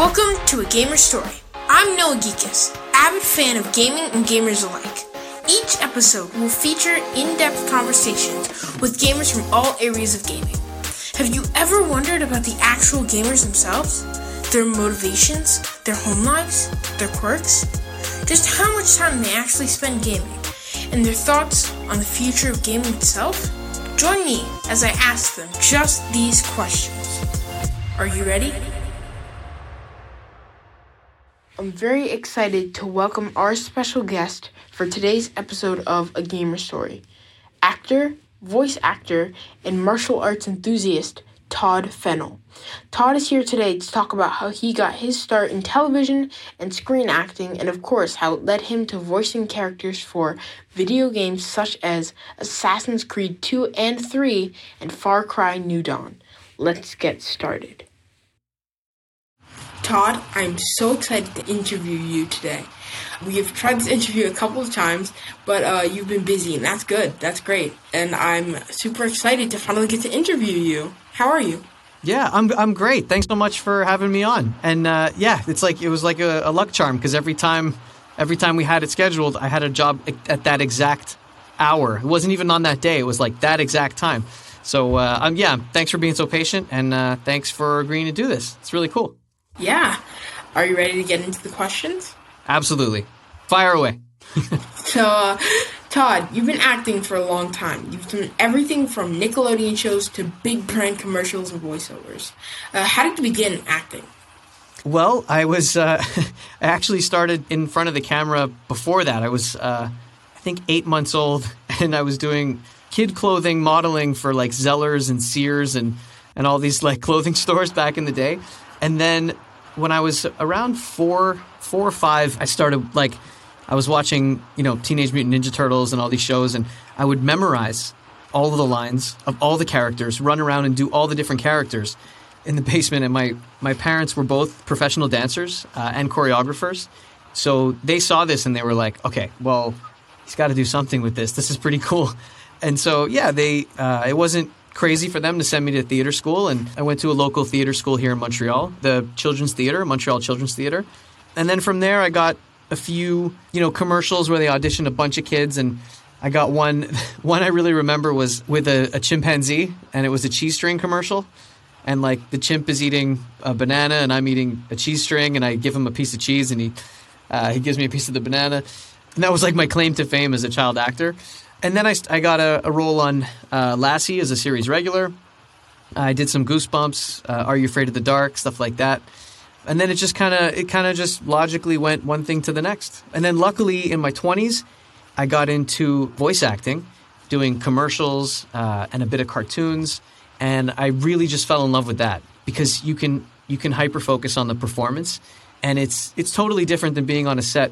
Welcome to A Gamer Story. I'm Noah Geekus, avid fan of gaming and gamers alike. Each episode will feature in depth conversations with gamers from all areas of gaming. Have you ever wondered about the actual gamers themselves? Their motivations, their home lives, their quirks? Just how much time they actually spend gaming, and their thoughts on the future of gaming itself? Join me as I ask them just these questions. Are you ready? I'm very excited to welcome our special guest for today's episode of A Gamer Story actor, voice actor, and martial arts enthusiast Tod Fennell. Tod is here today to talk about how he got his start in television and screen acting, and of course, how it led him to voicing characters for video games such as Assassin's Creed 2 and 3 and Far Cry New Dawn. Let's get started. Tod, I'm so excited to interview you today. We have tried this interview a couple of times, but uh, you've been busy, and that's good. That's great. And I'm super excited to finally get to interview you. How are you? Yeah, I'm I'm great. Thanks so much for having me on. And uh, yeah, it's like it was like a, a luck charm because every time every time we had it scheduled, I had a job at that exact hour. It wasn't even on that day. It was like that exact time. So uh, um, yeah, thanks for being so patient, and uh, thanks for agreeing to do this. It's really cool. Yeah. Are you ready to get into the questions? Absolutely. Fire away. so, uh, Tod, you've been acting for a long time. You've done everything from Nickelodeon shows to big brand commercials and voiceovers. Uh, how did you begin acting? Well, I was uh, I actually started in front of the camera before that. I was uh, I think eight months old, and I was doing kid clothing modeling for like Zellers and Sears and and all these like clothing stores back in the day. And then when I was around four, four or five, I started like I was watching, you know, Teenage Mutant Ninja Turtles and all these shows, and I would memorize all of the lines of all the characters, run around and do all the different characters in the basement. And my my parents were both professional dancers uh, and choreographers, so they saw this and they were like, okay, well, he's got to do something with this. This is pretty cool. And so yeah, they uh, it wasn't crazy for them to send me to theater school. And I went to a local theater school here in Montreal, the Children's Theater, Montreal Children's Theater. And then from there, I got a few, you know, commercials where they auditioned a bunch of kids. And I got one, one I really remember was with a, a chimpanzee, and it was a cheese string commercial. And like the chimp is eating a banana, and I'm eating a cheese string, and I give him a piece of cheese, and he uh, he gives me a piece of the banana. And that was like my claim to fame as a child actor. And then I, I got a, a role on uh, Lassie as a series regular. I did some Goosebumps, uh, Are You Afraid of the Dark, stuff like that. And then it just kind of it kind of just logically went one thing to the next. And then luckily in my 20s, I got into voice acting, doing commercials uh, and a bit of cartoons, and I really just fell in love with that because you can you can hyper focus on the performance, and it's it's totally different than being on a set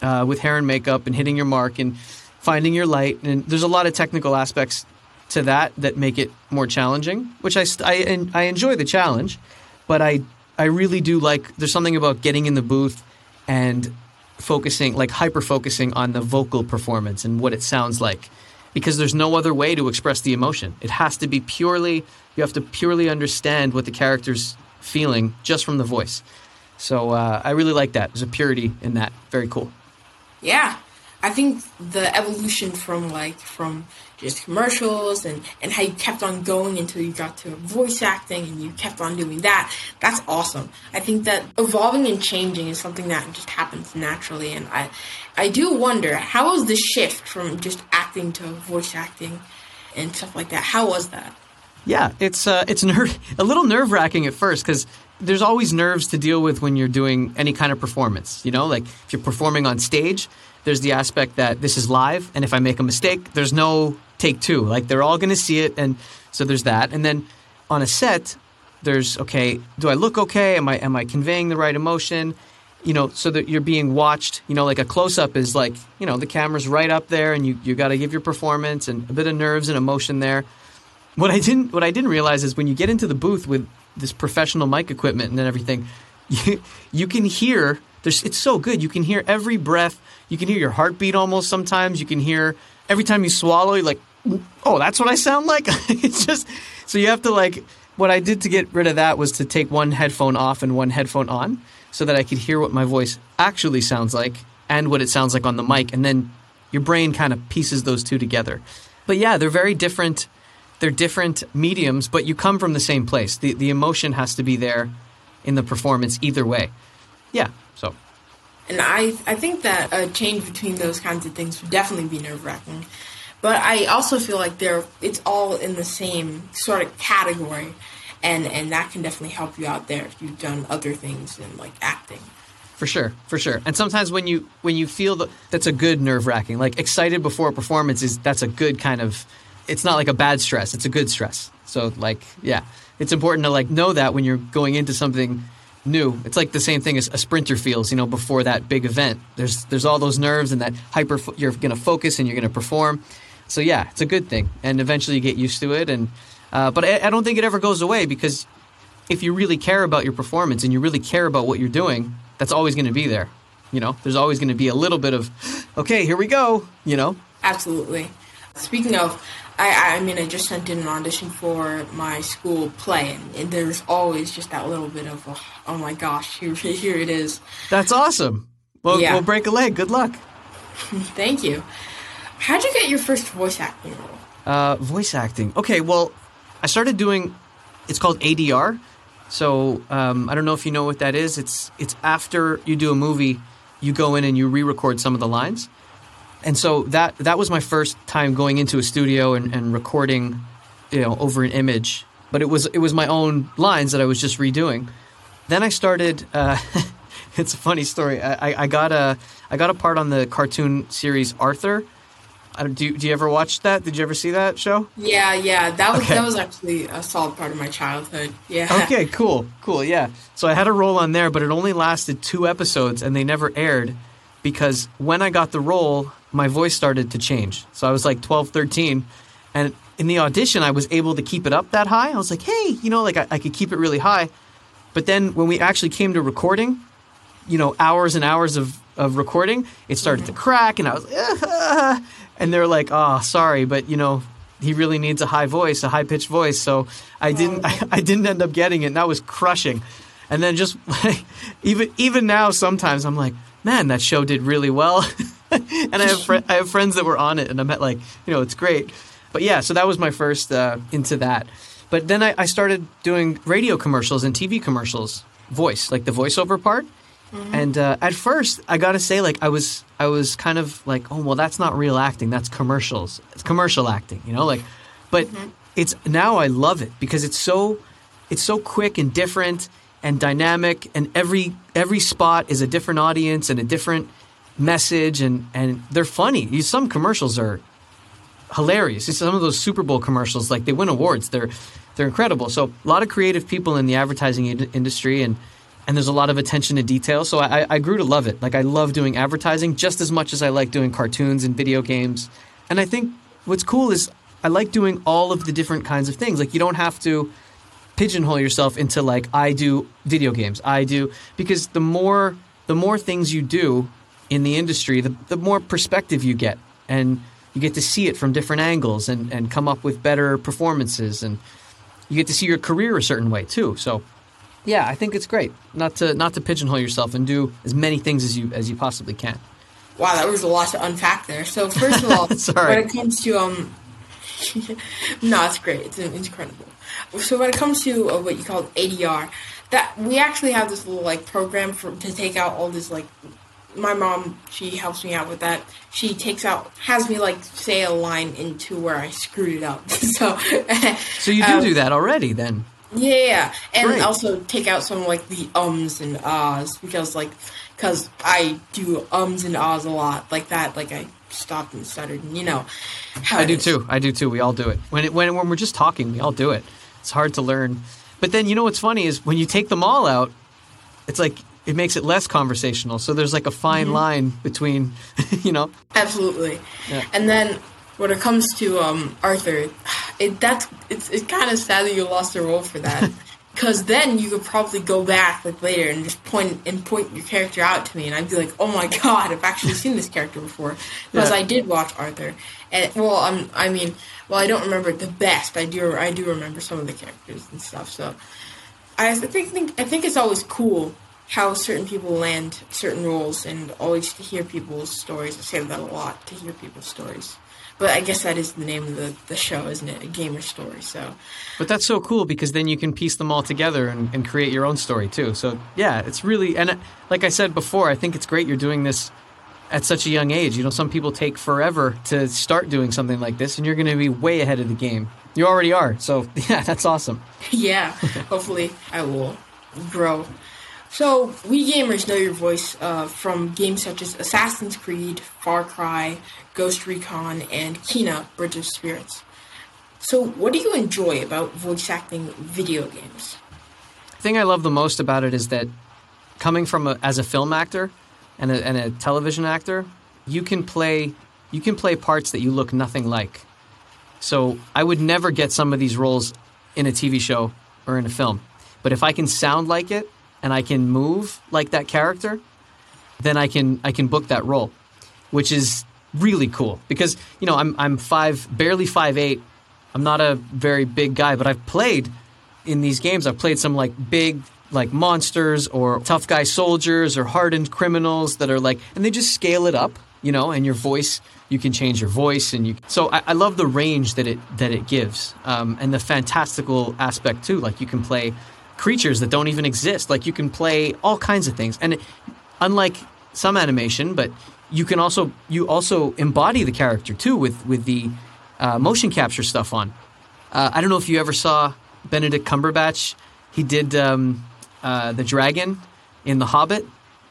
uh, with hair and makeup and hitting your mark and finding your light. And there's a lot of technical aspects to that that make it more challenging, which I, I, I enjoy the challenge, but I, I really do like, there's something about getting in the booth and focusing, like hyper focusing on the vocal performance and what it sounds like. Because there's no other way to express the emotion. It has to be purely, you have to purely understand what the character's feeling just from the voice. So uh, I really like that. There's a purity in that. Very cool. Yeah, I think the evolution from like from just commercials and and how you kept on going until you got to voice acting and you kept on doing that that's awesome. I think that evolving and changing is something that just happens naturally and i i do wonder how was the shift from just acting to voice acting and stuff like that? How was that? Yeah it's uh it's ner- a little nerve wracking at first because there's always nerves to deal with when you're doing any kind of performance you know? Like if you're performing on stage there's the aspect that this is live, and if I make a mistake, there's no take two. Like they're all going to see it, and so there's that. And then on a set, there's okay, do I look okay? Am I am I conveying the right emotion? You know, so that you're being watched. You know, like a close up is like you know the camera's right up there, and you you got to give your performance and a bit of nerves and emotion there. What I didn't what I didn't realize is when you get into the booth with this professional mic equipment and then everything, you, you can hear there's, it's so good. You can hear every breath. You can hear your heartbeat almost sometimes. You can hear every time you swallow, you're like, oh, that's what I sound like. it's just, so you have to like what I did to get rid of that was to take one headphone off and one headphone on so that I could hear what my voice actually sounds like and what it sounds like on the mic. And then your brain kind of pieces those two together. But yeah, they're very different. They're different mediums, but you come from the same place. The, the emotion has to be there in the performance either way. Yeah. And I, I think that a change between those kinds of things would definitely be nerve wracking. But I also feel like they're it's all in the same sort of category, and and that can definitely help you out there if you've done other things in like acting. For sure, for sure. And sometimes when you when you feel that that's a good nerve wracking, like excited before a performance is that's a good kind of. It's not like a bad stress; it's a good stress. So like, yeah, it's important to like know that when you're going into something new. It's like the same thing as a sprinter feels, you know, before that big event. There's there's all those nerves and that hyper. You're going to focus and you're going to perform. So yeah, it's a good thing, and eventually you get used to it. And uh, but I, I don't think it ever goes away because if you really care about your performance and you really care about what you're doing, that's always going to be there. You know, there's always going to be a little bit of, okay, here we go. You know. Absolutely. Speaking of, I, I mean, I just sent in an audition for my school play, and, and there's always just that little bit of, oh, oh, my gosh, here, here it is. That's awesome. Well, yeah. we'll break a leg. Good luck. Thank you. How'd you get your first voice acting role? Uh, voice acting. Okay, well, I started doing. It's called ADR. So um, I don't know if you know what that is. It's it's after you do a movie, you go in and you re-record some of the lines, and so that that was my first time going into a studio and, and recording, you know, over an image. But it was it was my own lines that I was just redoing. Then I started. Uh, it's a funny story. I, I, got a I got a part on the cartoon series Arthur do, do you ever watch that? Did you ever see that show? Yeah, yeah. That was okay. that was actually a solid part of my childhood. Yeah. Okay, cool, cool. Yeah. So I had a role on there, but it only lasted two episodes, and they never aired because when I got the role, my voice started to change. So I was like 12, 13, and in the audition, I was able to keep it up that high. I was like, hey, you know, like I, I could keep it really high. But then when we actually came to recording, you know, hours and hours of, of recording, it started to crack, and I was, ah, and they're like, "Oh, sorry, but you know, he really needs a high voice, a high pitched voice." So I didn't, I, I, didn't end up getting it, and that was crushing. And then just like, even even now, sometimes I'm like, "Man, that show did really well," and I have fr- I have friends that were on it, and I'm at like, you know, it's great. But yeah, so that was my first uh, into that. But then I, I started doing radio commercials and TV commercials, voice, like the voiceover part. Mm-hmm. And uh, at first, I gotta say, like I was, I was kind of like, oh well, that's not real acting. That's commercials. It's commercial acting, you know. Like, but mm-hmm. it's now I love it because it's so, it's so quick and different and dynamic, and every every spot is a different audience and a different message, and and they're funny. Some commercials are hilarious. Some of those Super Bowl commercials, like they win awards. They're they're incredible. So a lot of creative people in the advertising industry and and there's a lot of attention to detail. So I, I grew to love it. Like I love doing advertising just as much as I like doing cartoons and video games. And I think what's cool is I like doing all of the different kinds of things. Like you don't have to pigeonhole yourself into like I do video games. I do because the more the more things you do in the industry, the, the more perspective you get and you get to see it from different angles and, and come up with better performances and you get to see your career a certain way too. So yeah, I think it's great not to not to pigeonhole yourself and do as many things as you as you possibly can. Wow, that was a lot to unpack there. So first of all, when it comes to um, no, it's great. It's, it's incredible. So when it comes to uh, what you call ADR, that we actually have this little like program for to take out all this like. My mom, she helps me out with that. She takes out, has me like say a line into where I screwed it up. so, so you do um, do that already then. Yeah, and Great. also take out some like the ums and ahs because like because I do ums and ahs a lot like that. Like I stopped and stuttered, and you know. How I do is. too. I do too. We all do it when it, when when we're just talking. We all do it. It's hard to learn, but then you know what's funny is when you take them all out, it's like it makes it less conversational. So there's like a fine mm-hmm. line between, you know. Absolutely. Yeah. And then when it comes to um, Arthur, it that's it's it's kind of sad that you lost the role for that. because then you could probably go back like later and just point and point your character out to me, and I'd be like, "Oh my god, I've actually seen this character before." Because Yeah. I did watch Arthur, and well, um, I mean, well, I don't remember the best. I do, I do remember some of the characters and stuff. So, I think, think I think it's always cool how certain people land certain roles, and always to hear people's stories. I say that a lot to hear people's stories. But I guess that is the name of the, the show, isn't it? A gamer story. So, But that's so cool because then you can piece them all together and, and create your own story too. So yeah, it's really and uh, like I said before, I think it's great you're doing this at such a young age. You know, some people take forever to start doing something like this, and you're going to be way ahead of the game. You already are. So yeah, that's awesome. yeah, hopefully I will grow. So, we gamers know your voice uh, from games such as Assassin's Creed, Far Cry, Ghost Recon, and Kena Bridge of Spirits. So, what do you enjoy about voice acting video games? The thing I love the most about it is that coming from a, as a film actor and a, and a television actor, you can play you can play parts that you look nothing like. So I would never get some of these roles in a TV show or in a film. But if I can sound like it and I can move like that character, then I can I can book that role, which is really cool because you know I'm I'm five barely five eight. I'm not a very big guy, but I've played in these games. I've played some like big like monsters or tough guy soldiers or hardened criminals that are like, and they just scale it up, you know, and your voice. You can change your voice, and you. So I, I love the range that it that it gives, um, and the fantastical aspect too. Like you can play creatures that don't even exist. Like you can play all kinds of things, and unlike some animation, but you can also you also embody the character too with with the uh, motion capture stuff on. Uh, I don't know if you ever saw Benedict Cumberbatch. He did um, uh, the dragon in The Hobbit,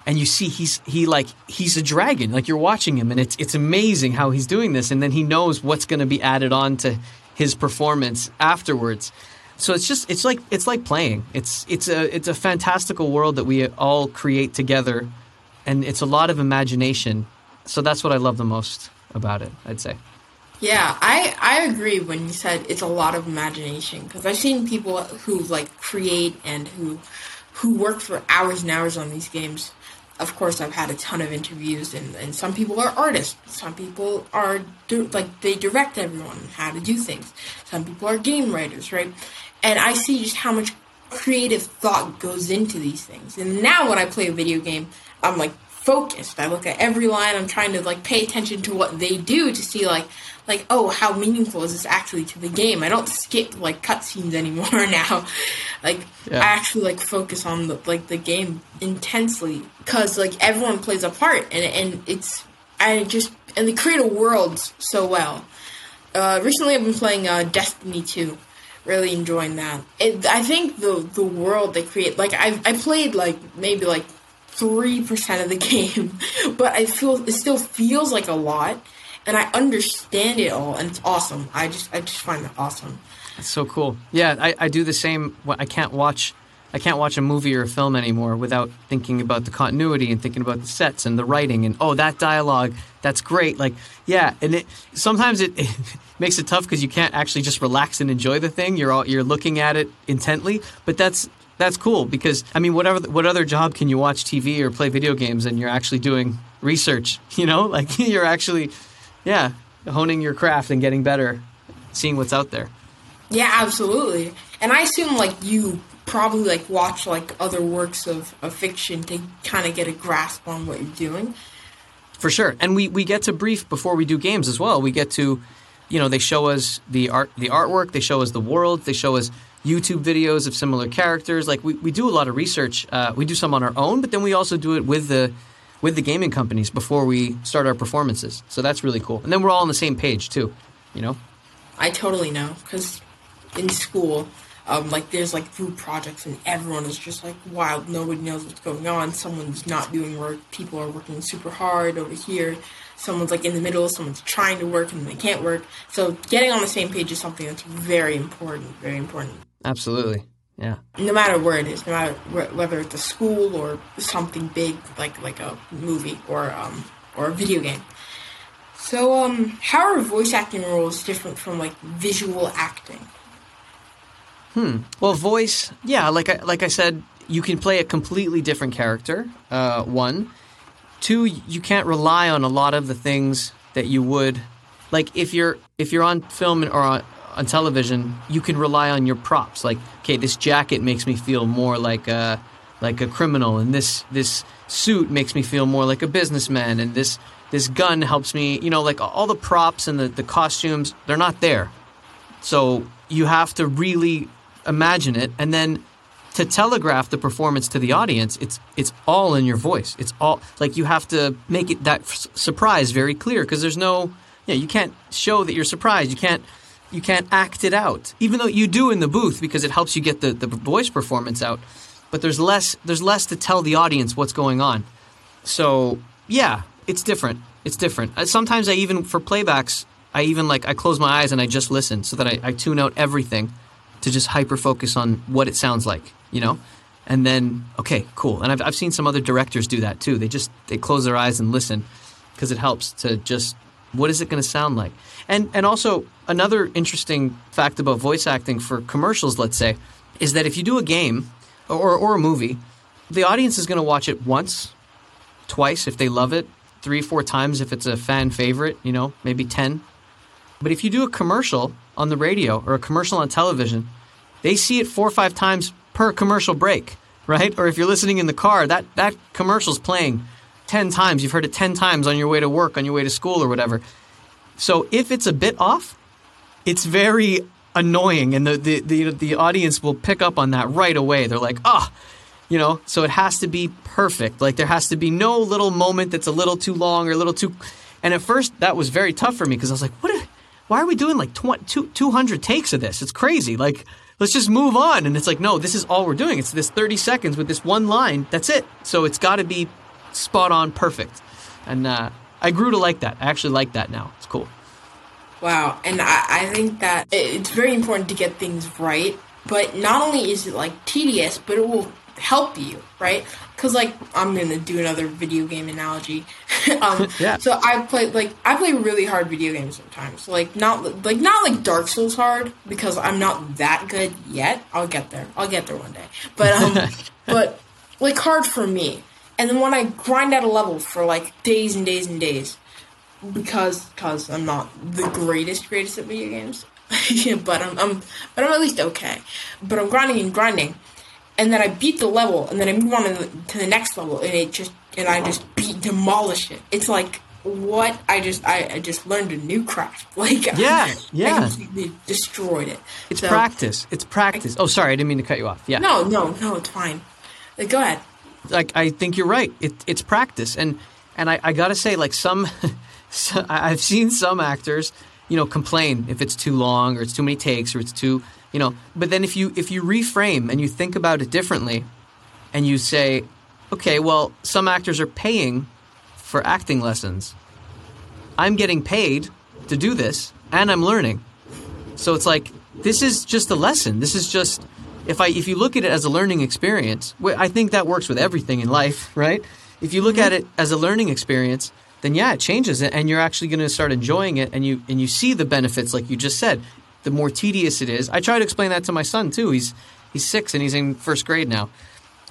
and you see he's he like he's a dragon. Like you're watching him, and it's it's amazing how he's doing this, and then he knows what's going to be added on to his performance afterwards. So it's just it's like it's like playing. It's it's a it's a fantastical world that we all create together, and it's a lot of imagination. So that's what I love the most about it. I'd say. Yeah, I I agree when you said it's a lot of imagination because I've seen people who like create and who who work for hours and hours on these games. Of course, I've had a ton of interviews, and, and some people are artists. Some people are like they direct everyone how to do things. Some people are game writers, right? And I see just how much creative thought goes into these things. And now when I play a video game, I'm like focused. I look at every line. I'm trying to like pay attention to what they do to see like like oh how meaningful is this actually to the game. I don't skip like cutscenes anymore now. Like Yeah. I actually like focus on the like the game intensely because like everyone plays a part and and it's I just and they create a world so well. Uh, recently, I've been playing uh, Destiny 2. Really enjoying that. It, I think the the world they create, like I I played like maybe like three percent of the game, but I feel it still feels like a lot, and I understand it all, and it's awesome. I just I just find it awesome. It's so cool. Yeah, I, I do the same. I can't watch I can't watch a movie or a film anymore without thinking about the continuity and thinking about the sets and the writing and oh that dialogue that's great. Like yeah, and it sometimes it, it makes it tough because you can't actually just relax and enjoy the thing. You're all, you're looking at it intently, but that's that's cool because I mean whatever what other job can you watch TV or play video games and you're actually doing research? You know, like you're actually yeah honing your craft and getting better, seeing what's out there. Yeah, absolutely. And I assume like you probably like watch like other works of, of fiction to kind of get a grasp on what you're doing. For sure, and we, we get to brief before we do games as well. We get to, you know, they show us the art, the artwork. They show us the world. They show us YouTube videos of similar characters. Like we, we do a lot of research. Uh, we do some on our own, but then we also do it with the with the gaming companies before we start our performances. So that's really cool. And then we're all on the same page too. You know. I totally know because in school, um, like there's like group projects and everyone is just like wild. Nobody knows what's going on. Someone's not doing work. People are working super hard over here. Someone's like in the middle. Someone's trying to work and they can't work. So getting on the same page is something that's very important. Very important. Absolutely. Yeah. No matter where it is, no matter wh- whether it's a school or something big like like a movie or um or a video game. So um, how are voice acting roles different from like visual acting? Well, voice, yeah, like I, like I said, you can play a completely different character. Uh, one, two, you can't rely on a lot of the things that you would, like if you're if you're on film or on, on television, you can rely on your props. Like, okay, this jacket makes me feel more like a like a criminal, and this this suit makes me feel more like a businessman, and this this gun helps me. You know, like all the props and the, the costumes, they're not there. So you have to really imagine it, and then to telegraph the performance to the audience, it's it's all in your voice. It's all like you have to make it that f- surprise very clear because there's no, yeah, you can't show that you're surprised. You can't you can't act it out, even though you do in the booth because it helps you get the, the voice performance out. But there's less there's less to tell the audience what's going on. So yeah, it's different. It's different. Uh, Sometimes I even for playbacks, I even like I close my eyes and I just listen so that I, I tune out everything to just hyper focus on what it sounds like, you know? And then okay, cool. And I've I've seen some other directors do that too. They just they close their eyes and listen because it helps to just what is it going to sound like? And and also another interesting fact about voice acting for commercials, let's say, is that if you do a game or or a movie, the audience is going to watch it once, twice if they love it, three, four times if it's a fan favorite, you know, maybe 10. But if you do a commercial on the radio or a commercial on television, they see it four or five times per commercial break, right? Or if you're listening in the car, that, that commercial's playing 10 times. You've heard it 10 times on your way to work, on your way to school, or whatever. So if it's a bit off, it's very annoying, and the, the, the, the audience will pick up on that right away. They're like, ah, you know, so it has to be perfect. Like there has to be no little moment that's a little too long or a little too. And at first, that was very tough for me because I was like, what? Why are we doing like 20, two- 200 takes of this? It's crazy. Like, let's just move on. And it's like, no, this is all we're doing. It's this 30 seconds with this one line. That's it. So it's got to be spot on perfect. And uh, I grew to like that. I actually like that now. It's cool. Wow, and I, I think that it's very important to get things right. But not only is it like tedious, but it will help you, right? Because like I'm gonna do another video game analogy. um, Yeah. So I play like I play really hard video games sometimes. Like not like not like Dark Souls hard because I'm not that good yet. I'll get there. I'll get there one day. But um, but like hard for me. And then when I grind out a level for like days and days and days, because because I'm not the greatest greatest at video games, but I'm, I'm but I'm at least okay. But I'm grinding and grinding, and then I beat the level, and then I move on to the, to the next level, and it just and I just beat demolish it. It's like what I just I, I just learned a new craft. Like Yeah, yeah. I completely destroyed it. It's So- practice. It's practice. Oh, sorry. I didn't mean to cut you off. Yeah. No, no, no, it's fine. Like, go ahead. like I think you're right. It, it's practice, and and I, I gotta say, like some, so, I've seen some actors, you know, complain if it's too long or it's too many takes or it's too, you know. But then if you if you reframe and you think about it differently, and you say, okay, well, some actors are paying for acting lessons. I'm getting paid to do this, and I'm learning. So it's like this is just a lesson. This is just if I if you look at it as a learning experience, I think that works with everything in life, right? If you look at it as a learning experience, then yeah, it changes it, and you're actually going to start enjoying it, and you and you see the benefits, like you just said. The more tedious it is, I try to explain that to my son too. He's he's six and he's in first grade now,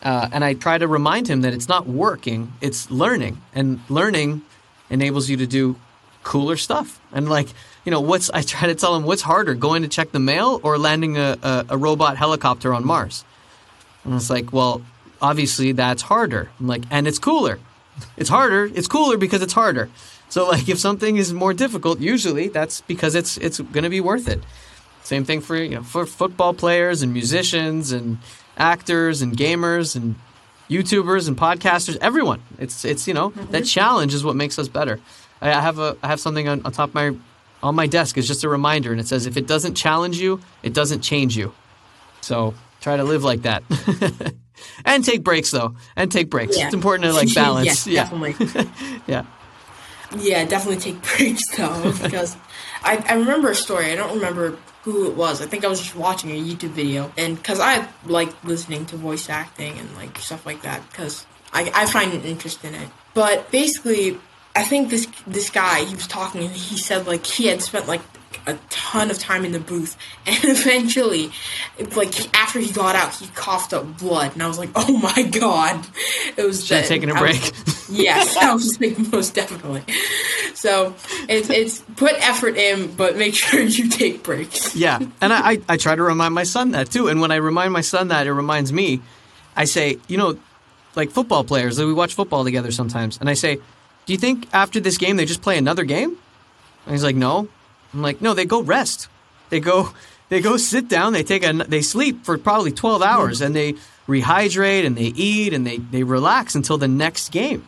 uh, and I try to remind him that it's not working; it's learning, and learning enables you to do cooler stuff. And like, you know, what's I try to tell him what's harder, going to check the mail or landing a, a, a robot helicopter on Mars? And it's like, well, obviously that's harder. I'm like, and it's cooler. It's harder. It's cooler because it's harder. So like, if something is more difficult, usually that's because it's it's going to be worth it. Same thing for you know for football players and musicians and actors and gamers and YouTubers and podcasters. Everyone. It's it's you know that mm-hmm. challenge is what makes us better. I I have a I have something on, on top of my on my desk. It's just a reminder, and it says if it doesn't challenge you, it doesn't change you. So try to live like that. and take breaks though. And take breaks. Yeah. It's important to like balance. yeah, yeah. definitely. Yeah. Yeah, definitely take breaks though, because I, I remember a story. I don't remember who it was. I think I was just watching a YouTube video, and because I like listening to voice acting and like stuff like that, because I, I find an interest in it. But basically, I think this this guy he was talking and he said like he had spent like a ton of time in the booth, and eventually, like after he got out, he coughed up blood, and I was like, "Oh my god!" It was have taken a I break. Was, yes, I was like most definitely. So it's it's put effort in, but make sure you take breaks. Yeah, and I, I, I try to remind my son that too. And when I remind my son that, it reminds me. I say, you know, like football players, we watch football together sometimes, and I say, do you think after this game they just play another game? And he's like, no. I'm like, no, they go rest. They go, they go sit down. They take a, they sleep for probably 12 hours, and they rehydrate and they eat and they they relax until the next game.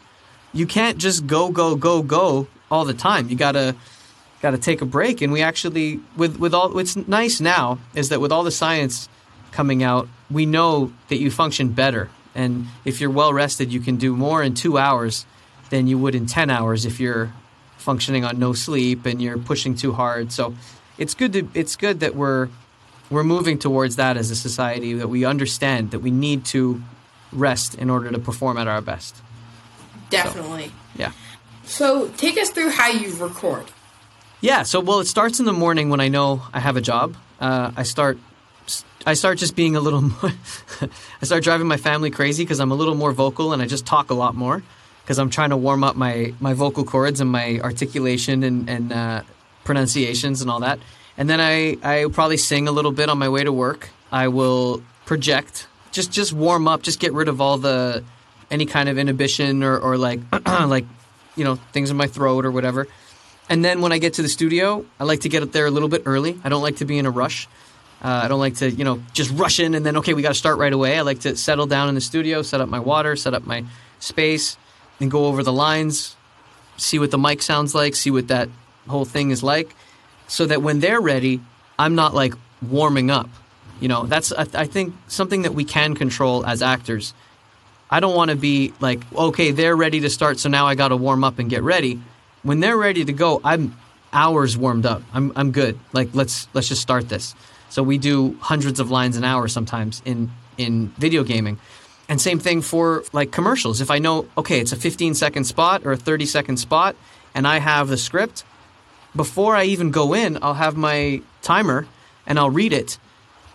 You can't just go go go go all the time. You gotta got to take a break. And we actually, with with all, what's nice now is that with all the science coming out, we know that you function better. And if you're well rested, you can do more in two hours than you would in ten hours if you're functioning on no sleep and you're pushing too hard. So it's good to it's good that we're we're moving towards that as a society that we understand that we need to rest in order to perform at our best. Definitely. Yeah. So take us through how you record. Yeah, so well, it starts in the morning when I know I have a job. Uh, I start, I start just being a little more. I start driving my family crazy because I'm a little more vocal and I just talk a lot more because I'm trying to warm up my my vocal cords and my articulation and and uh, pronunciations and all that. And then I I probably sing a little bit on my way to work. I will project, just just warm up, just get rid of all the any kind of inhibition or or like like you know things in my throat or whatever. And then when I get to the studio, I like to get up there a little bit early. I don't like to be in a rush. Uh, I don't like to, you know, just rush in and then okay, we got to start right away. I like to settle down in the studio, set up my water, set up my space, and go over the lines, see what the mic sounds like, see what that whole thing is like, so that when they're ready, I'm not like warming up. You know, that's I, I think something that we can control as actors. I don't want to be like, okay, they're ready to start, so now I got to warm up and get ready when they're ready to go, I'm hours warmed up. I'm I'm good. Like let's let's just start this. So we do hundreds of lines an hour sometimes in in video gaming. And same thing for like commercials. If I know okay, it's a 15 second spot or a 30 second spot and I have the script, before I even go in, I'll have my timer and I'll read it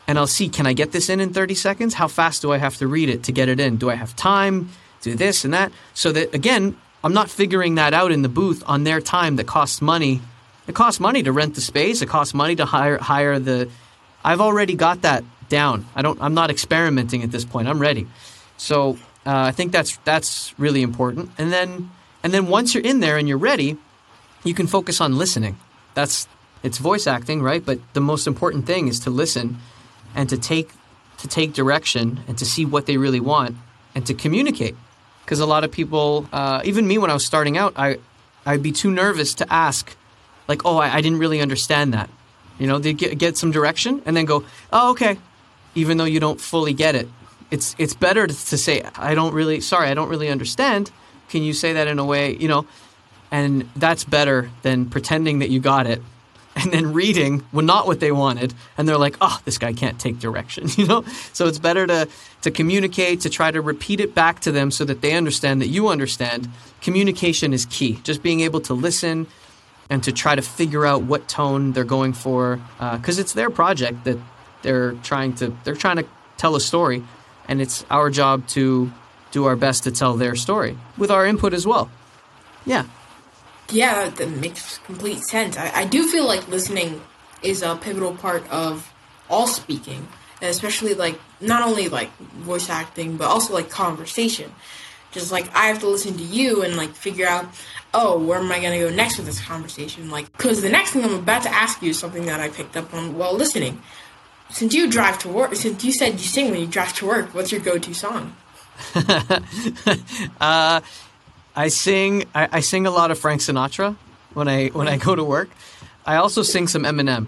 and I'll see can I get this in in 30 seconds? How fast do I have to read it to get it in? Do I have time? Do this and that so that again, I'm not figuring that out in the booth on their time that costs money. It costs money to rent the space. It costs money to hire hire the. I've already got that down. I don't. I'm not experimenting at this point. I'm ready. So uh, I think that's that's really important. And then and then once you're in there and you're ready, you can focus on listening. That's it's voice acting, right? But the most important thing is to listen and to take to take direction and to see what they really want and to communicate because a lot of people, uh, even me when I was starting out, I I'd be too nervous to ask, like, oh, I, I didn't really understand that. You know, they get, get some direction and then go, oh, okay, even though you don't fully get it. It's it's better to, say, I don't really, sorry, I don't really understand. Can you say that in a way, you know? And that's better than pretending that you got it and then reading well, not what they wanted, and they're like, "Oh, this guy can't take direction," you know. So it's better to to communicate, to try to repeat it back to them so that they understand that you understand. Communication is key. Just being able to listen and to try to figure out what tone they're going for, because uh, it's their project that they're trying to they're trying to tell a story, and it's our job to do our best to tell their story with our input as well. Yeah. Yeah, that, makes complete sense. I, I do feel like listening is a pivotal part of all speaking, and especially like not only like voice acting, but also like conversation. Just like I have to listen to you and like figure out, oh, where am I gonna go next with this conversation? Like, because the next thing I'm about to ask you is something that I picked up on while listening. Since you drive to work, since you said you sing when you drive to work, what's your go-to song? uh, I sing. I, I, sing a lot of Frank Sinatra when I when I go to work. I also sing some Eminem.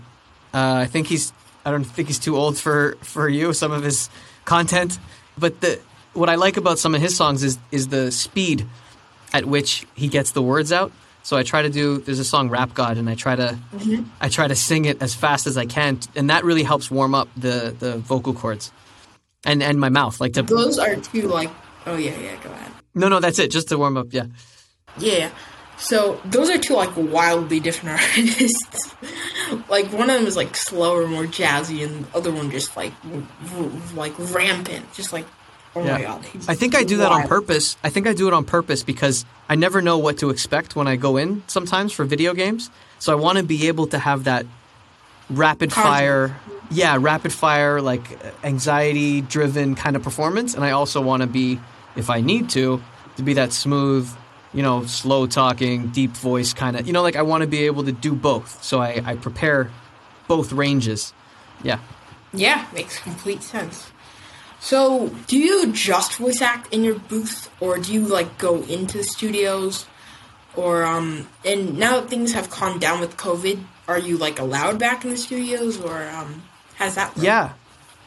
Uh, I think he's. I don't think he's too old for for you. Some of his content, but the what I like about some of his songs is is the speed at which he gets the words out. So I try to do. There's a song "Rap God," and I try to mm-hmm. I try to sing it as fast as I can, and that really helps warm up the the vocal cords and and my mouth. Like to those are two like. Oh yeah, yeah. Go ahead. No, no, that's it. Just to warm up. Yeah. Yeah. So those are two like wildly different artists. like one of them is like slower, more jazzy, and the other one just like r- like rampant, just like oh my god. I think I do that on purpose. I think I do it on purpose because I never know what to expect when I go in sometimes for video games. So I want to be able to have that rapid fire, yeah, rapid fire, like uh, anxiety driven kind of performance. And I also want to be, if I need to, to be that smooth, you know, slow talking, deep voice kind of, you know, like I want to be able to do both. So I, I prepare both ranges. Yeah. Yeah, makes complete sense. So, do you just voice act in your booth, or do you like go into the studios, or um? And now that things have calmed down with COVID, are you like allowed back in the studios, or um? Has that? worked? Yeah,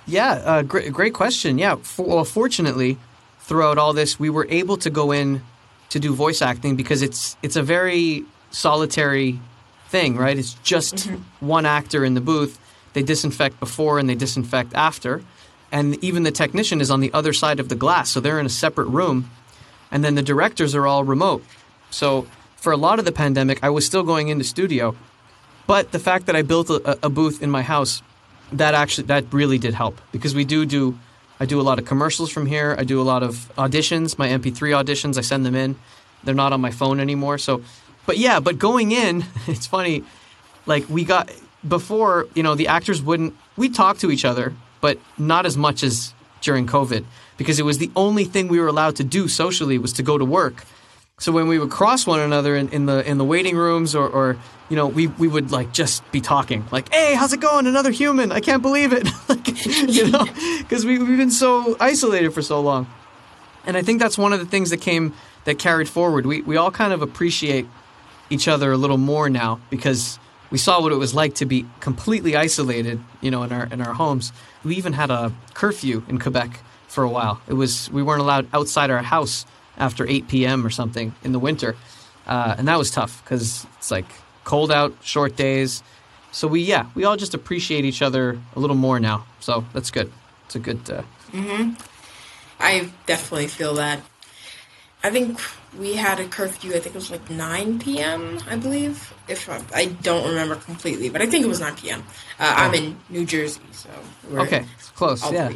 yeah. Uh, great, great question. Yeah. For, well, fortunately, throughout all this, we were able to go in to do voice acting because it's it's a very solitary thing, right? It's just one actor in the booth. They disinfect before and they disinfect after, and even the technician is on the other side of the glass, so they're in a separate room, and then the directors are all remote. So for a lot of the pandemic, I was still going into studio, but the fact that I built a, a booth in my house that actually that really did help because we do do I do a lot of commercials from here. I do a lot of auditions, my MP3 auditions. I send them in. They're not on my phone anymore. So, but yeah, but going in, it's funny. Like we got before, you know, the actors wouldn't. We talk to each other, but not as much as during COVID because it was the only thing we were allowed to do socially was to go to work. So when we would cross one another in, in the in the waiting rooms or, or you know we, we would like just be talking like hey how's it going? Another human. I can't believe it. Like, you know because we, we've been so isolated for so long. And I think that's one of the things that came that carried forward. We, we all kind of appreciate each other a little more now because we saw what it was like to be completely isolated you know in our in our homes we even had a curfew in Quebec for a while it was we weren't allowed outside our house after 8 p.m. or something in the winter. Uh, and that was tough because it's like cold out, short days. So we, yeah, we all just appreciate each other a little more now. So that's good. It's a good. Uh, I definitely feel that. I think we had a curfew. I think it was like 9 p.m. I believe. If I, I don't remember completely, but I think it was 9 p.m. Uh, I'm in New Jersey, so we're okay, close. Yeah.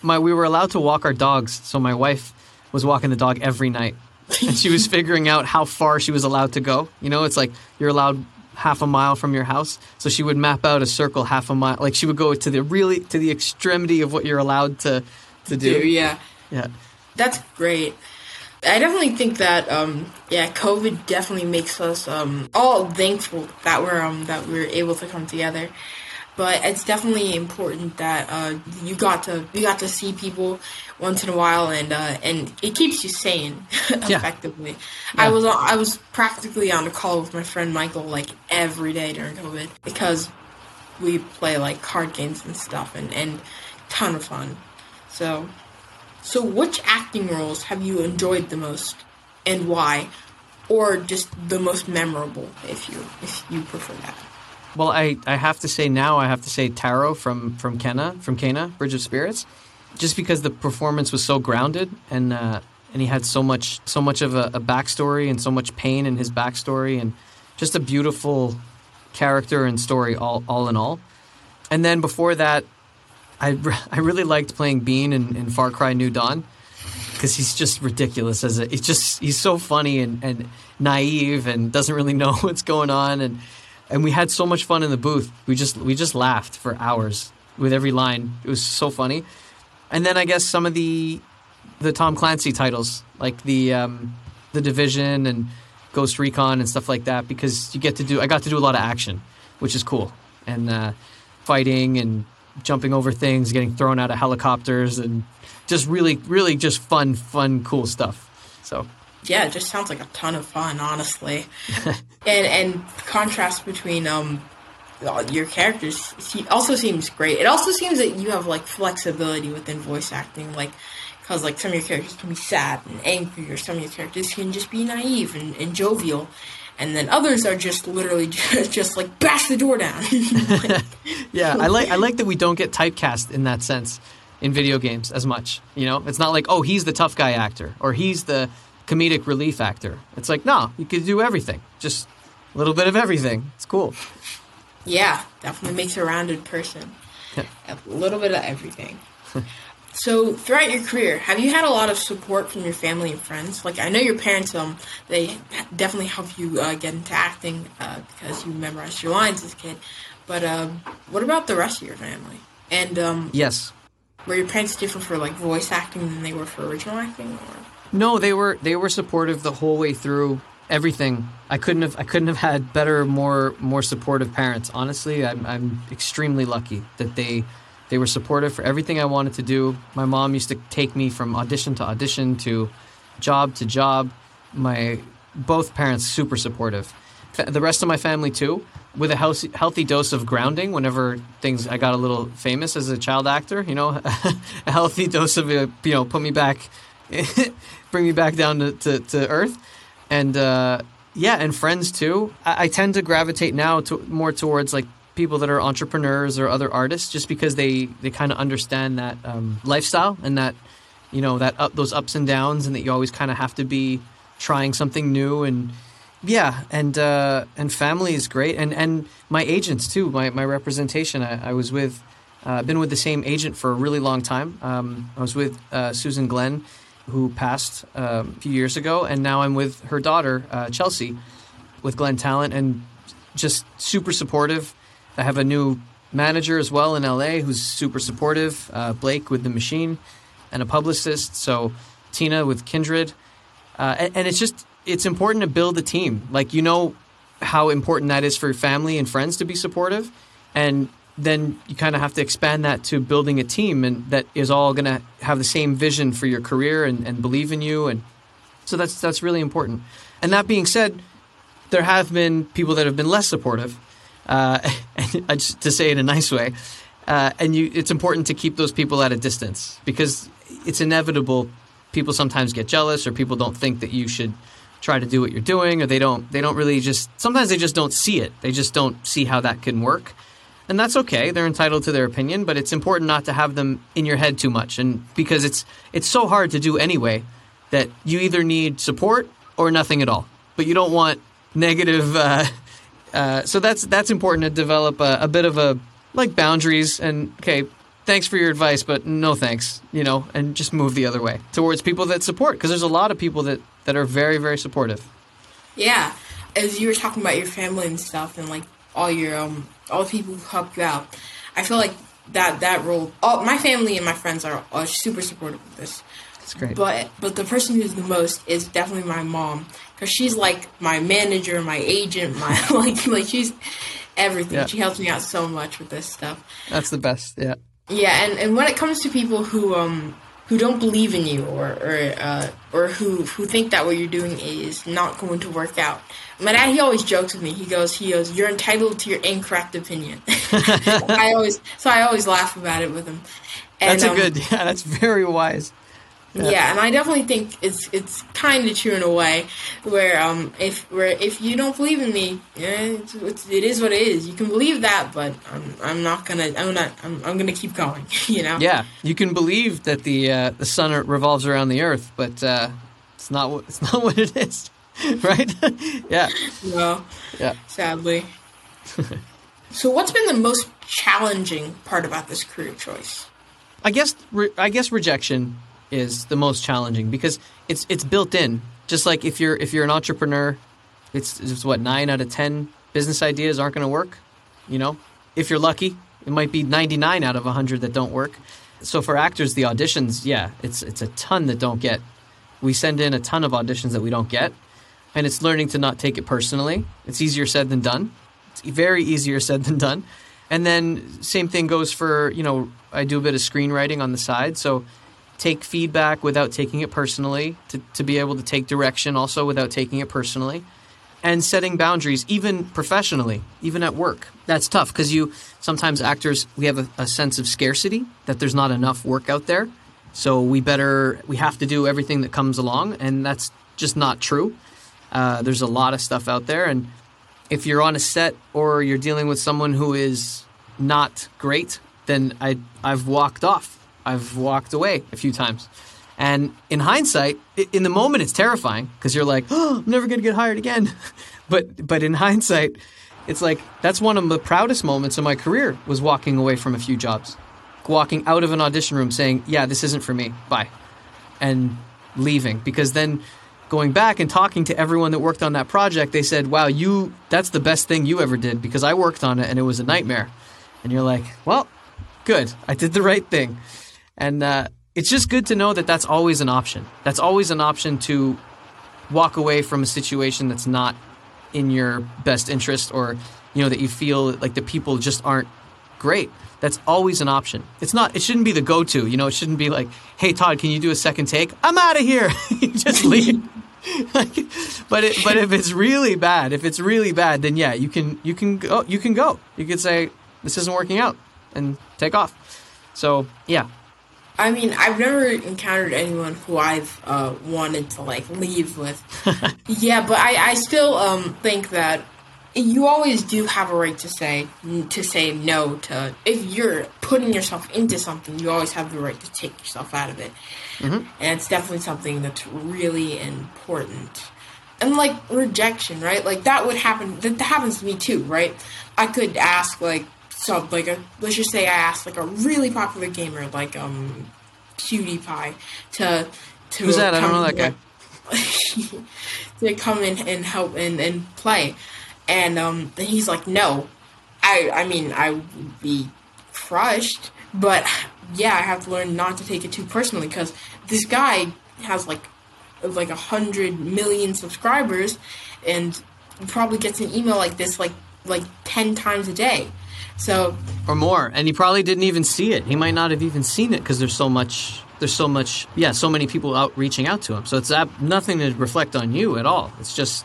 My we were allowed to walk our dogs, so my wife was walking the dog every night, and she was figuring out how far she was allowed to go. You know, it's like you're allowed half a mile from your house, so she would map out a circle half a mile. Like she would go to the really to the extremity of what you're allowed to to do. Do yeah. Yeah. That's great. I definitely think that um yeah, COVID definitely makes us um all thankful that we're um that we're able to come together. But it's definitely important that uh you got to you got to see people once in a while and uh and it keeps you sane effectively. I was I was practically on a call with my friend Michael like every day during COVID because we play like card games and stuff and and ton of fun. So so, which acting roles have you enjoyed the most, and why, or just the most memorable, if you if you prefer that? Well, I, I have to say now I have to say Taro from from Kena from Kena Bridge of Spirits, just because the performance was so grounded and uh, and he had so much so much of a, a backstory and so much pain in his backstory and just a beautiful character and story all all in all. And then before that, I, I really liked playing Bean in, in Far Cry New Dawn because he's just ridiculous as a he's just he's so funny and, and naive and doesn't really know what's going on. And and we had so much fun in the booth. We just we just laughed for hours with every line. It was so funny. And then I guess some of the the Tom Clancy titles like the um, the Division and Ghost Recon and stuff like that because you get to do I got to do a lot of action which is cool. And uh, fighting and jumping over things getting thrown out of helicopters and just really really just fun fun cool stuff so Yeah, it just sounds like a ton of fun, honestly. and and contrast between um your characters also seems great. It also seems that you have like flexibility within voice acting, like because like some of your characters can be sad and angry, or some of your characters can just be naive and, and jovial. And then others are just literally just, just like bash the door down. Yeah, I like I like that we don't get typecast in that sense in video games as much. You know, it's not like oh he's the tough guy actor or he's the comedic relief actor. It's like no, you could do everything, just a little bit of everything. It's cool. Yeah, definitely makes a rounded person. a little bit of everything. so throughout your career, have you had a lot of support from your family and friends? Like I know your parents, um, they definitely helped you uh, get into acting uh, because you memorized your lines as a kid. But um, what about the rest of your family? And um, Yes. were your parents different for like voice acting than they were for original acting? Or No, they were they were supportive the whole way through everything. I couldn't have I couldn't have had better, more more supportive parents. Honestly, I'm I'm extremely lucky that they they were supportive for everything I wanted to do. My mom used to take me from audition to audition to job to job. My both parents super supportive. The rest of my family too, with a healthy, healthy dose of grounding. Whenever things I got a little famous as a child actor, you know, a healthy dose of uh, you know put me back, bring me back down to, to, to earth, and uh, yeah, and friends too. I, I tend to gravitate now to more towards like people that are entrepreneurs or other artists, just because they they kind of understand that um, lifestyle and that you know that up those ups and downs, and that you always kind of have to be trying something new and yeah, and uh, and family is great, and and my agents too. My my representation. I, I was with, uh, been with the same agent for a really long time. Um, I was with uh, Susan Glenn, who passed um, a few years ago, and now I'm with her daughter uh, Chelsea, with Glenn Talent, and just super supportive. I have a new manager as well in LA who's super supportive. Uh, Blake with the Machine, and a publicist. So Tina with Kindred, uh, and, and it's just it's important to build a team. Like you know how important that is for family and friends to be supportive, and then you kind of have to expand that to building a team and that is all going to have the same vision for your career and, and believe in you and so that's that's really important and that being said there have been people that have been less supportive uh, just, to say it in a nice way uh, and you it's important to keep those people at a distance because it's inevitable people sometimes get jealous or people don't think that you should try to do what you're doing or they don't they don't really just sometimes they just don't see it. They just don't see how that can work. And that's okay. They're entitled to their opinion but it's important not to have them in your head too much and because it's it's so hard to do anyway that you either need support or nothing at all. But you don't want negative uh, uh, so that's that's important to develop a, a bit of a like boundaries and okay thanks for your advice but no thanks you know and just move the other way towards people that support because there's a lot of people that that are very very supportive Yeah, as you were talking about your family and stuff, and like all your um all the people who helped you out, I feel like that that role. All my family and my friends are, are super supportive of this. It's great But but the person who's the most is definitely my mom because she's like my manager, my agent, my like like she's everything. Yeah. She helps me out so much with this stuff. that's the best yeah Yeah, and, and when it comes to people who um who don't believe in you or or uh, or who who think that what you're doing is not going to work out. My dad he always jokes with me. He goes he goes you're entitled to your incorrect opinion. I always so I always laugh about it with him. And, that's a um, good yeah that's very wise yeah. and I definitely think it's it's kind of true in a way where um if where if you don't believe in me, yeah, it's, it's, it is what it is. You can believe that, but I'm I'm not gonna I'm not I'm, I'm gonna keep going. You know. Yeah, you can believe that the uh, the sun revolves around the earth, but uh, it's not what it's not what it is, right? yeah, No. yeah. Sadly. so, what's been the most challenging part about this career choice? I guess re- I guess rejection is the most challenging because it's it's built in. Just like if you're if you're an entrepreneur, it's, it's what nine out of ten business ideas aren't going to work. You know, if you're lucky, it might be 99 out of 100 that don't work. So for actors, the auditions, yeah, it's it's a ton that don't get. We send in a ton of auditions that we don't get, and it's learning to not take it personally. It's easier said than done. It's very easier said than done. And then same thing goes for you know I do a bit of screenwriting on the side, so take feedback without taking it personally to, to be able to take direction also without taking it personally and setting boundaries even professionally even at work. That's tough because you sometimes actors we have a, a sense of scarcity that there's not enough work out there. So we better we have to do everything that comes along and that's just not true. Uh, there's a lot of stuff out there and if you're on a set or you're dealing with someone who is not great then I, i've walked off i've walked away a few times and in hindsight, in the moment, it's terrifying because you're like, "Oh, I'm never going to get hired again." but but in hindsight, it's like that's one of the proudest moments of my career was walking away from a few jobs, walking out of an audition room saying, "Yeah, this isn't for me. Bye," and leaving because then going back and talking to everyone that worked on that project, they said, "Wow, you that's the best thing you ever did because I worked on it and it was a nightmare." And you're like, "Well, good. I did the right thing." And uh, it's just good to know that that's always an option. That's always an option to walk away from a situation that's not in your best interest or you know that you feel like the people just aren't great. That's always an option. It's not it shouldn't be the go-to you know it shouldn't be like hey Tod can you do a second take? I'm out of here just leave. Like, but it, but if it's really bad if it's really bad then yeah you can you can go you can go. You could say this isn't working out and take off. So yeah I mean, I've never encountered anyone who I've uh, wanted to like leave with. yeah, but I, I still um, think that you always do have a right to say to say no to if you're putting yourself into something. You always have the right to take yourself out of it, mm-hmm. and it's definitely something that's really important. And like rejection, right? Like that would happen. That happens to me too, right? I could ask like so like a let's just say I asked like a really popular gamer like um PewDiePie to to who's that? I don't know that guy. to come in and help and, and play, and um and he's like no, I I mean I would be crushed, but yeah I have to learn not to take it too personally because this guy has like like a hundred million subscribers and probably gets an email like this like like 10 times a day so or more, and he probably didn't even see it. He might not have even seen it because there's so much. There's so much. Yeah, so many people out reaching out to him. So it's nothing to reflect on you at all. It's just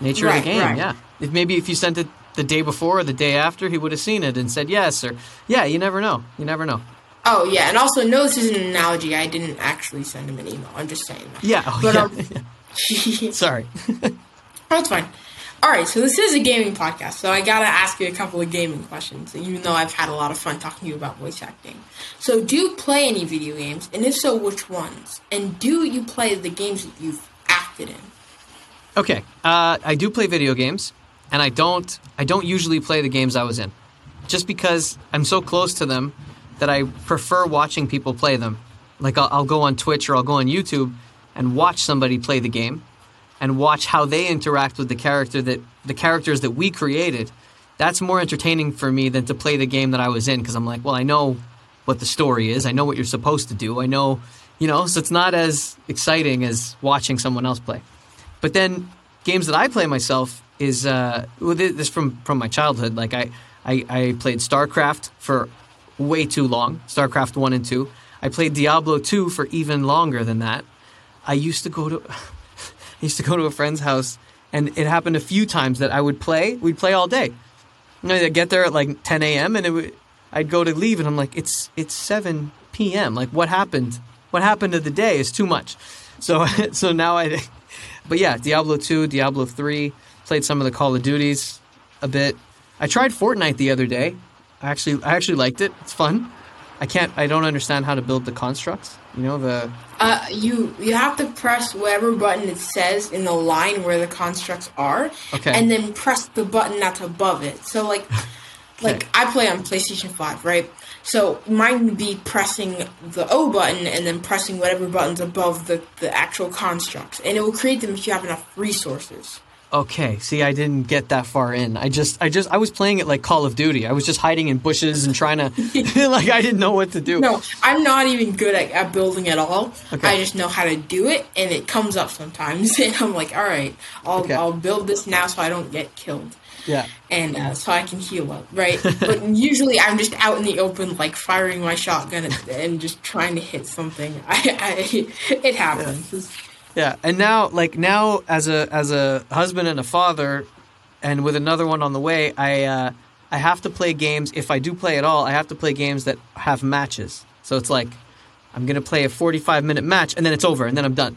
nature right, of the game. Right. Yeah. If maybe if you sent it the day before or the day after, he would have seen it and said yes or yeah. You never know. You never know. Oh yeah, and also no, this is an analogy. I didn't actually send him an email. I'm just saying that. Yeah. Oh, but, yeah. Um, Sorry. That's fine. All right, so this is a gaming podcast, so I gotta ask you a couple of gaming questions, even though I've had a lot of fun talking to you about voice acting. So, do you play any video games, and if so, which ones? And do you play the games that you've acted in? Okay, uh, I do play video games, and I don't. I don't usually play the games I was in, just because I'm so close to them that I prefer watching people play them. Like I'll, I'll go on Twitch or I'll go on YouTube and watch somebody play the game and watch how they interact with the character that the characters that we created that's more entertaining for me than to play the game that I was in because I'm like, well, I know what the story is. I know what you're supposed to do. I know, you know, so it's not as exciting as watching someone else play. But then games that I play myself is uh, this from from my childhood. Like I, I I played StarCraft for way too long. StarCraft one and two. I played Diablo two for even longer than that. I used to go to I used to go to a friend's house, and it happened a few times that I would play. We'd play all day. And I'd get there at like 10 a.m. and it would, I'd go to leave, and I'm like, it's it's 7 p.m. Like, what happened? What happened to the day is too much. So so now I, but yeah, Diablo 2, Diablo 3, played some of the Call of Duties a bit. I tried Fortnite the other day. I actually I actually liked it. It's fun. I can't. I don't understand how to build the constructs. You know the. Uh, you you have to press whatever button it says in the line where the constructs are, okay. and then press the button that's above it. So like, okay. like I play on PlayStation Five, right? So mine would be pressing the O button and then pressing whatever buttons above the the actual constructs, and it will create them if you have enough resources. Okay, see, I didn't get that far in. I just, I just, I was playing it like Call of Duty. I was just hiding in bushes and trying to, like, I didn't know what to do. No, I'm not even good at, at building at all. Okay. I just know how to do it, and it comes up sometimes, and I'm like, all right, I'll, okay. I'll build this now so I don't get killed. Yeah. And uh, so I can heal up, right? but usually I'm just out in the open, like firing my shotgun and, and just trying to hit something. I, I it happens. Yeah. Yeah, and now like now as a as a husband and a father, and with another one on the way, I uh, I have to play games. If I do play at all, I have to play games that have matches. So it's like I'm gonna play a 45 minute match, and then it's over, and then I'm done.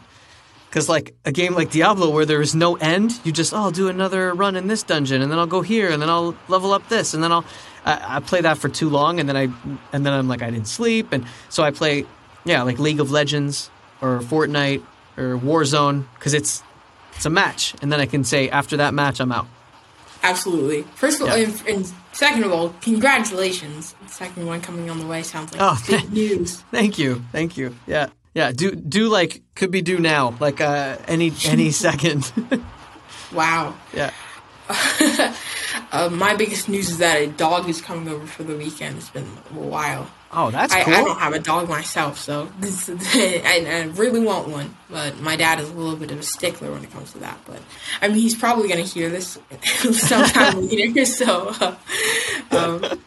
Because like a game like Diablo, where there is no end, you just oh, I'll do another run in this dungeon, and then I'll go here, and then I'll level up this, and then I'll I, I play that for too long, and then I and then I'm like I didn't sleep, and so I play yeah like League of Legends or Fortnite or Warzone because it's it's a match, and then I can say after that match I'm out. absolutely. First of all, Yeah. and, and second of all, congratulations. The second one coming on the way sounds like Oh, big news. Thank you, thank you. Yeah, yeah. Do do like could be due now, like uh, any any second. Wow. yeah. Uh, my biggest news is that a dog is coming over for the weekend. It's been a while. Oh, that's I, cool. I don't have a dog myself, so this, I, I really want one. But my dad is a little bit of a stickler when it comes to that. But I mean, he's probably going to hear this sometime later. So, uh, um,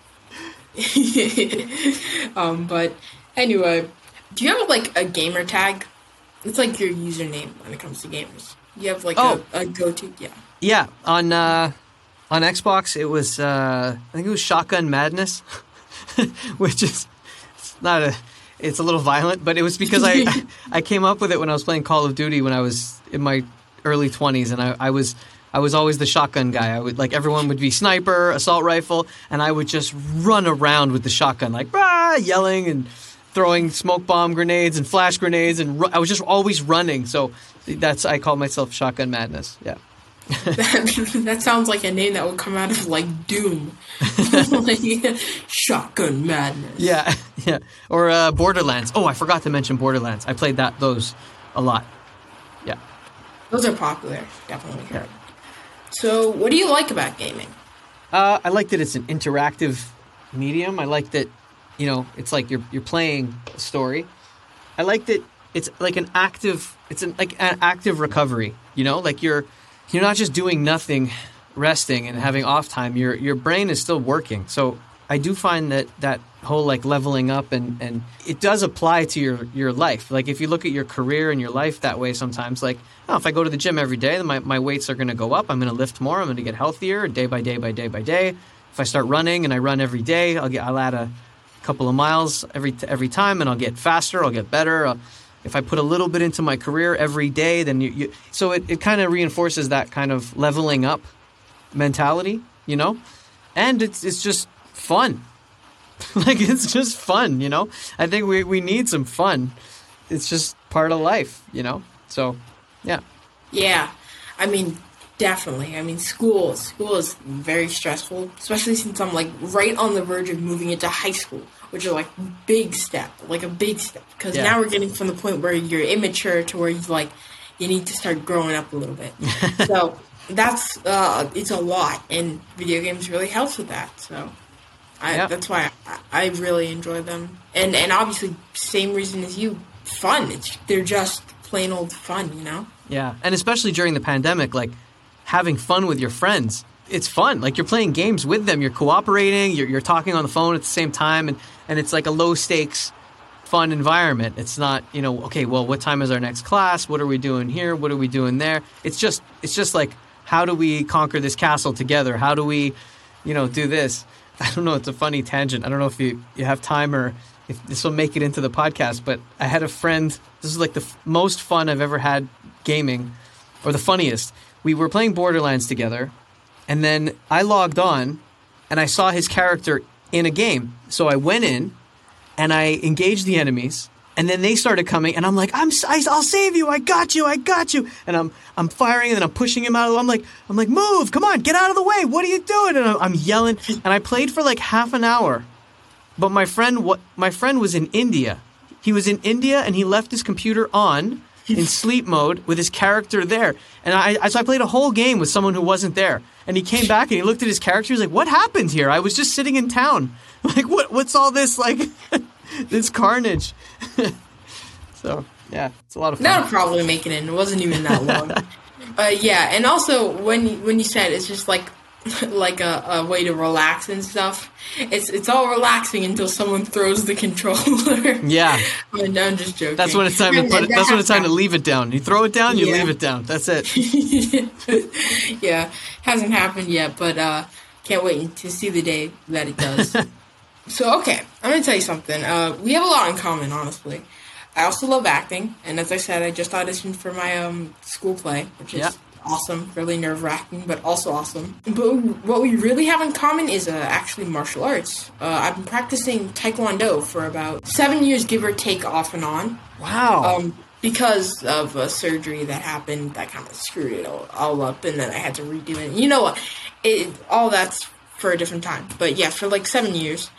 um, but anyway, do you have like a gamer tag? It's like your username when it comes to gamers. You have like Oh. a, a go-to, yeah. Yeah, on uh, on Xbox it was uh, I think it was Shotgun Madness, which is not a it's a little violent, but it was because I I came up with it when I was playing Call of Duty when I was in my early twenties, and I, I was I was always the shotgun guy. I would like everyone would be sniper, assault rifle, and I would just run around with the shotgun like ah, yelling and throwing smoke bomb grenades and flash grenades, and ru- I was just always running. So that's I call myself Shotgun Madness. Yeah. That that, sounds like a name that would come out of like Doom, like Shotgun Madness. Yeah, yeah. Or uh, Borderlands. Oh, I forgot to mention Borderlands. I played that those a lot. Yeah. those are popular. Definitely heard. So, what do you like about gaming? Uh, I like that it's an interactive medium. I like that, you know, it's like you're you're playing a story. I like that it's like an active. It's an like an active recovery. You know, like you're you're not just doing nothing, resting and having off time. Your your brain is still working. So I do find that that whole like leveling up and and it does apply to your your life. Like if you look at your career and your life that way, sometimes like oh, if I go to the gym every day, then my, my weights are going to go up. I'm going to lift more. I'm going to get healthier day by day by day by day. If I start running and I run every day, I'll get I'll add a couple of miles every every time, and I'll get faster. I'll get better. Uh, if I put a little bit into my career every day, then you, you so it, it kind of reinforces that kind of leveling up mentality, you know, and it's it's just fun. like it's just fun, you know. I think we we need some fun. It's just part of life, you know. So, yeah. Yeah, I mean, definitely. I mean, school school is very stressful, especially since I'm like right on the verge of moving into high school, which is like big step, like a big step. Because Yeah. now we're getting from the point where you're immature to where you like you need to start growing up a little bit. so that's uh, it's a lot, and video games really helps with that. So. I, Yeah. That's why I, I really enjoy them, and and obviously same reason as you, fun. It's they're just plain old fun, you know. Yeah, and especially during the pandemic, like having fun with your friends. It's fun. Like you're playing games with them. You're cooperating. You're, you're talking on the phone at the same time, and, and it's like a low stakes, fun environment. It's not you know okay. Well, what time is our next class? What are we doing here? What are we doing there? It's just it's just like how do we conquer this castle together? How do we, you know, do this? I don't know. It's a funny tangent. I don't know if you, you have time or if this will make it into the podcast, but I had a friend. This is like the f- most fun I've ever had gaming, or the funniest. We were playing Borderlands together, and then I logged on and I saw his character in a game. So I went in and I engaged the enemies. And then they started coming, and I'm like, I'm, I'll save you. I got you. I got you. And I'm, I'm firing, and I'm pushing him out. Of I'm like, I'm like, move, come on, get out of the way. What are you doing? And I'm, I'm yelling, and I played for like half an hour. But my friend, what, my friend was in India. He was in India, and he left his computer on in sleep mode with his character there. And I, I, so I played a whole game with someone who wasn't there. And he came back and he looked at his character. He was like, "What happened here? I was just sitting in town. Like, what? What's all this? Like, this carnage." so yeah, it's a lot of fun. Not a problem making it. It wasn't even that long. uh, yeah, and also when when you said it's just like like a, a way to relax and stuff. It's it's all relaxing until someone throws the controller. Yeah, I'm, I'm just joking. that's when it's time to put it. That's when it's time to leave it down. You throw it down, you Yeah. leave it down. That's it. yeah, hasn't happened yet, but uh, can't wait to see the day that it does. so, okay, I'm gonna tell you something. Uh, we have a lot in common, honestly. I also love acting, and as I said, I just auditioned for my um, school play, which is Yeah. Awesome, really nerve wracking, but also awesome. But what we really have in common is uh, actually martial arts. Uh, I've been practicing Taekwondo for about seven years, give or take, off and on. Wow. Um, because of a surgery that happened that kind of screwed it all, all up, and then I had to redo it. You know what? It all that's for a different time. But yeah, for like seven years,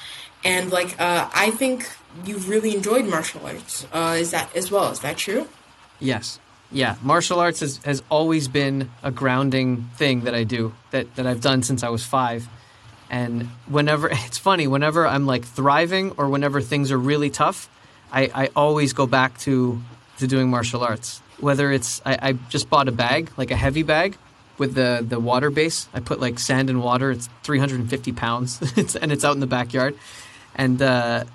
and like uh, I think you really enjoyed martial arts. Uh, is that as well? Is that true? Yes. Yeah, martial arts has, has always been a grounding thing that I do that, that I've done since I was five. And whenever it's funny, whenever I'm like thriving or whenever things are really tough, I, I always go back to to doing martial arts. Whether it's I, I just bought a bag, like a heavy bag with the, the water base. I put like sand and water. It's 350 pounds, and it's out in the backyard. And uh,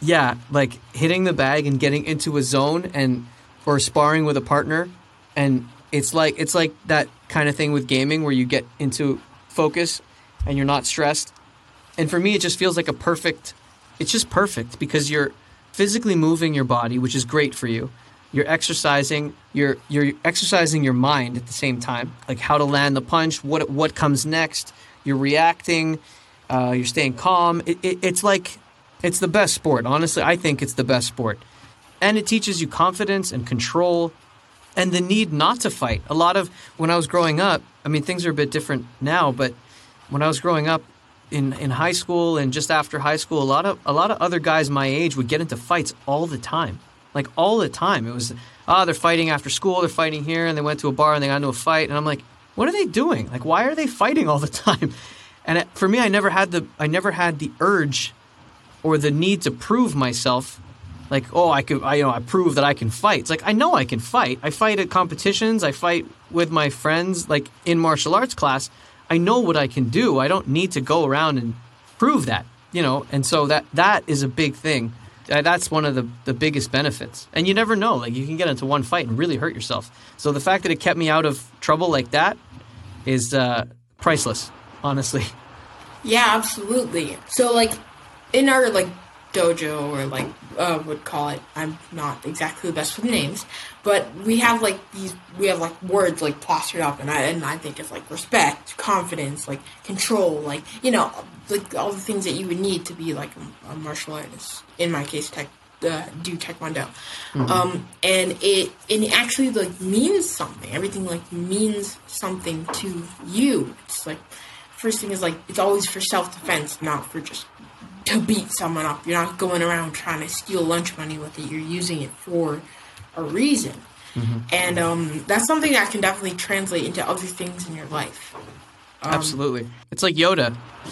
yeah, like hitting the bag and getting into a zone and or sparring with a partner, and it's like it's like that kind of thing with gaming where you get into focus and you're not stressed. And for me, it just feels like a perfect. It's just perfect because you're physically moving your body, which is great for you. You're exercising. You're you're exercising your mind at the same time, like how to land the punch, what what comes next. You're reacting. Uh, you're staying calm. It, it, it's like it's the best sport. Honestly, I think it's the best sport, and it teaches you confidence and control, and the need not to fight. A lot of when I was growing up, I mean, things are a bit different now, but when I was growing up, in, in high school and just after high school, a lot of a lot of other guys my age would get into fights all the time, like all the time. It was ah, oh, they're fighting after school, they're fighting here, and they went to a bar and they got into a fight, and I'm like, what are they doing? Like, why are they fighting all the time? And it, for me, I never had the I never had the urge or the need to prove myself. Like, oh, I could, I you know, I prove that I can fight. It's like I know I can fight. I fight at competitions. I fight with my friends, like in martial arts class. I know what I can do. I don't need to go around and prove that, you know. And so that that is a big thing. That's one of the, the biggest benefits. And you never know. Like you can get into one fight and really hurt yourself. So the fact that it kept me out of trouble like that is uh, priceless, honestly. Yeah, absolutely. So like in our like dojo or like uh, would call it. I'm not exactly the best with names, but we have like these. We have like words like plastered up, and I and I think it's like respect, confidence, like control, like you know, like all the things that you would need to be like a, a martial artist. In my case, tech. Uh, do taekwondo, mm-hmm. um, and it and it actually like means something. Everything like means something to you. It's like first thing is like it's always for self defense, not for just to beat someone up. You're not going around trying to steal lunch money with it. You're using it for a reason. Mm-hmm. And um, that's something that can definitely translate into other things in your life. Um, Absolutely. It's like Yoda.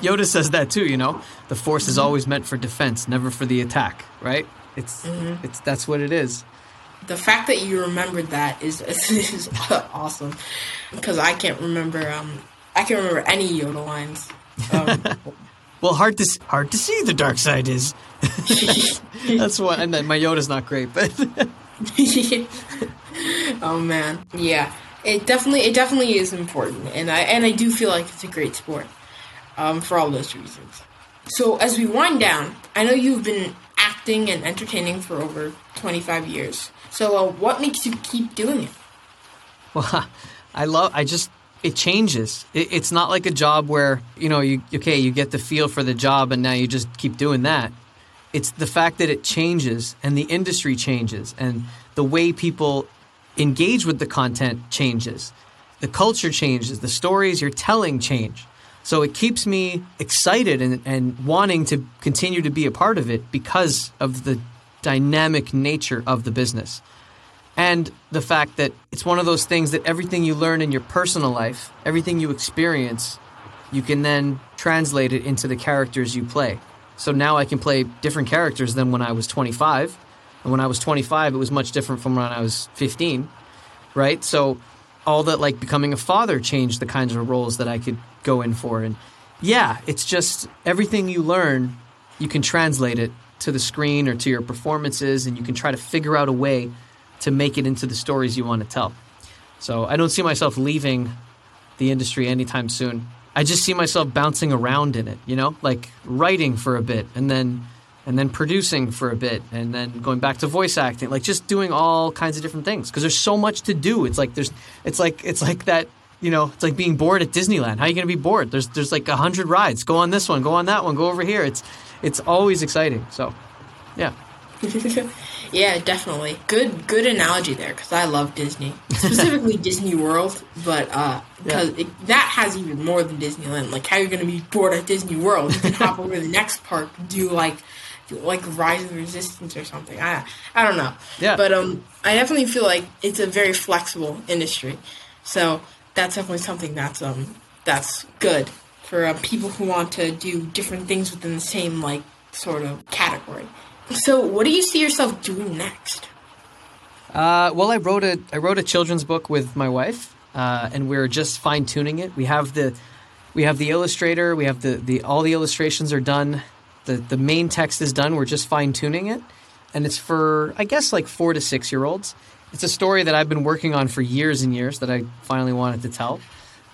Yoda says that too, you know. The force is always meant for defense, never for the attack, right? It's mm-hmm. it's that's what it is. The fact that you remembered that is is, awesome because I can't remember um I can't remember any Yoda lines. Um, well, hard to hard to see the dark side is. That's what, and then my Yoda's not great, but. oh man, yeah, it definitely it definitely is important, and I and I do feel like it's a great sport, um, for all those reasons. So as we wind down, I know you've been acting and entertaining for over twenty five years. So uh, what makes you keep doing it? Well, I love. I just it changes. It, it's not like a job where you know you okay you get the feel for the job and now you just keep doing that. It's the fact that it changes and the industry changes and the way people engage with the content changes. The culture changes. The stories you're telling change. So it keeps me excited and, and wanting to continue to be a part of it because of the dynamic nature of the business and the fact that it's one of those things that everything you learn in your personal life, everything you experience, you can then translate it into the characters you play. So now I can play different characters than when I was 25. And when I was 25, it was much different from when I was 15, right? So all that like becoming a father changed the kinds of roles that I could go in for. And yeah, it's just everything you learn, you can translate it to the screen or to your performances, and you can try to figure out a way to make it into the stories you want to tell. So I don't see myself leaving the industry anytime soon. I just see myself bouncing around in it, you know, like writing for a bit and then and then producing for a bit and then going back to voice acting, like just doing all kinds of different things because there's so much to do. It's like there's it's like it's like that, you know, it's like being bored at Disneyland. How are you going to be bored? There's there's like a hundred rides. Go on this one, go on that one, go over here. It's it's always exciting. So, yeah. Yeah, definitely. Good good analogy there because I love Disney, specifically Disney World, but uh, because yeah. that has even more than Disneyland. Like how you're gonna be bored at Disney World, you can hop over to the next park, do like like Rise of the Resistance or something. I I don't know. Yeah. But um, I definitely feel like it's a very flexible industry, so that's definitely something that's um that's good for uh, people who want to do different things within the same like sort of category. So, what do you see yourself doing next? Uh, well, I wrote a I wrote a children's book with my wife, uh, and we're just fine tuning it. We have the we have the illustrator. We have the, the all the illustrations are done. The the main text is done. We're just fine tuning it, and it's for I guess like four to six year olds. It's a story that I've been working on for years and years that I finally wanted to tell.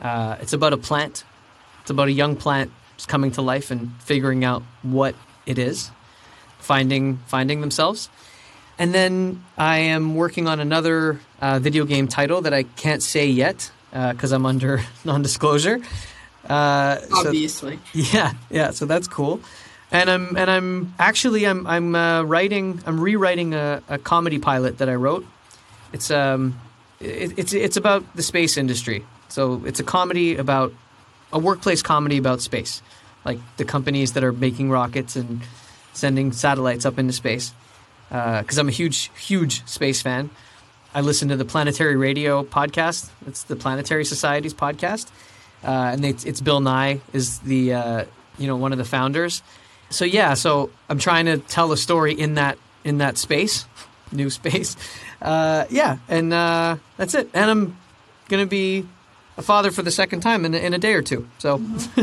Uh, it's about a plant. It's about a young plant coming to life and figuring out what it is finding finding themselves. And then I am working on another uh, video game title that I can't say yet because uh, I'm under non-disclosure. Uh, Obviously. So, yeah, yeah. So that's cool. And I'm and I'm actually I'm I'm uh, writing I'm rewriting a, a, comedy pilot that I wrote. It's um it, it's it's about the space industry. So it's a comedy about a workplace comedy about space, like the companies that are making rockets and sending satellites up into space because uh, I'm a huge, huge space fan. I listen to the Planetary Radio podcast. It's the Planetary Society's podcast, uh, and it's, it's, Bill Nye is the uh, you know one of the founders. So yeah, so I'm trying to tell a story in that in that space, new space. Uh, yeah, and uh, that's it. And I'm gonna be a father for the second time in, in a day or two. So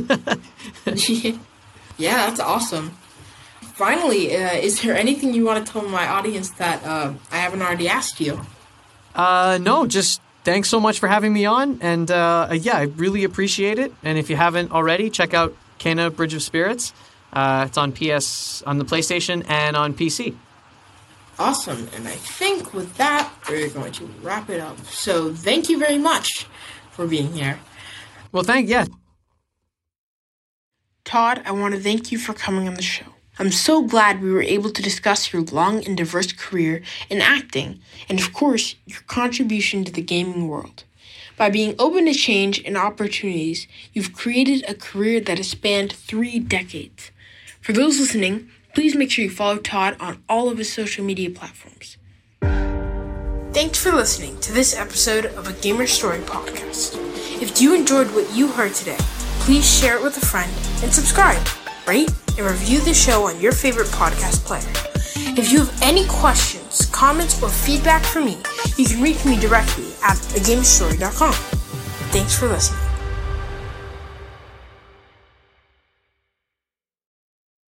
yeah, that's awesome finally, uh, is there anything you want to tell my audience that uh, I haven't already asked you? Uh, no, just thanks so much for having me on. And uh, yeah, I really appreciate it. And if you haven't already, check out Kena Bridge of Spirits. Uh, it's on PS, on the PlayStation, and on PC. Awesome. And I think with that, we're going to wrap it up. So thank you very much for being here. Well, thank, yeah. Tod, I want to thank you for coming on the show. I'm so glad we were able to discuss your long and diverse career in acting, and of course, your contribution to the gaming world. By being open to change and opportunities, you've created a career that has spanned three decades. For those listening, please make sure you follow Tod on all of his social media platforms. Thanks for listening to this episode of a Gamer Story podcast. If you enjoyed what you heard today, please share it with a friend and subscribe rate, and review the show on your favorite podcast player. If you have any questions, comments, or feedback for me, you can reach me directly at thegamestory.com. Thanks for listening.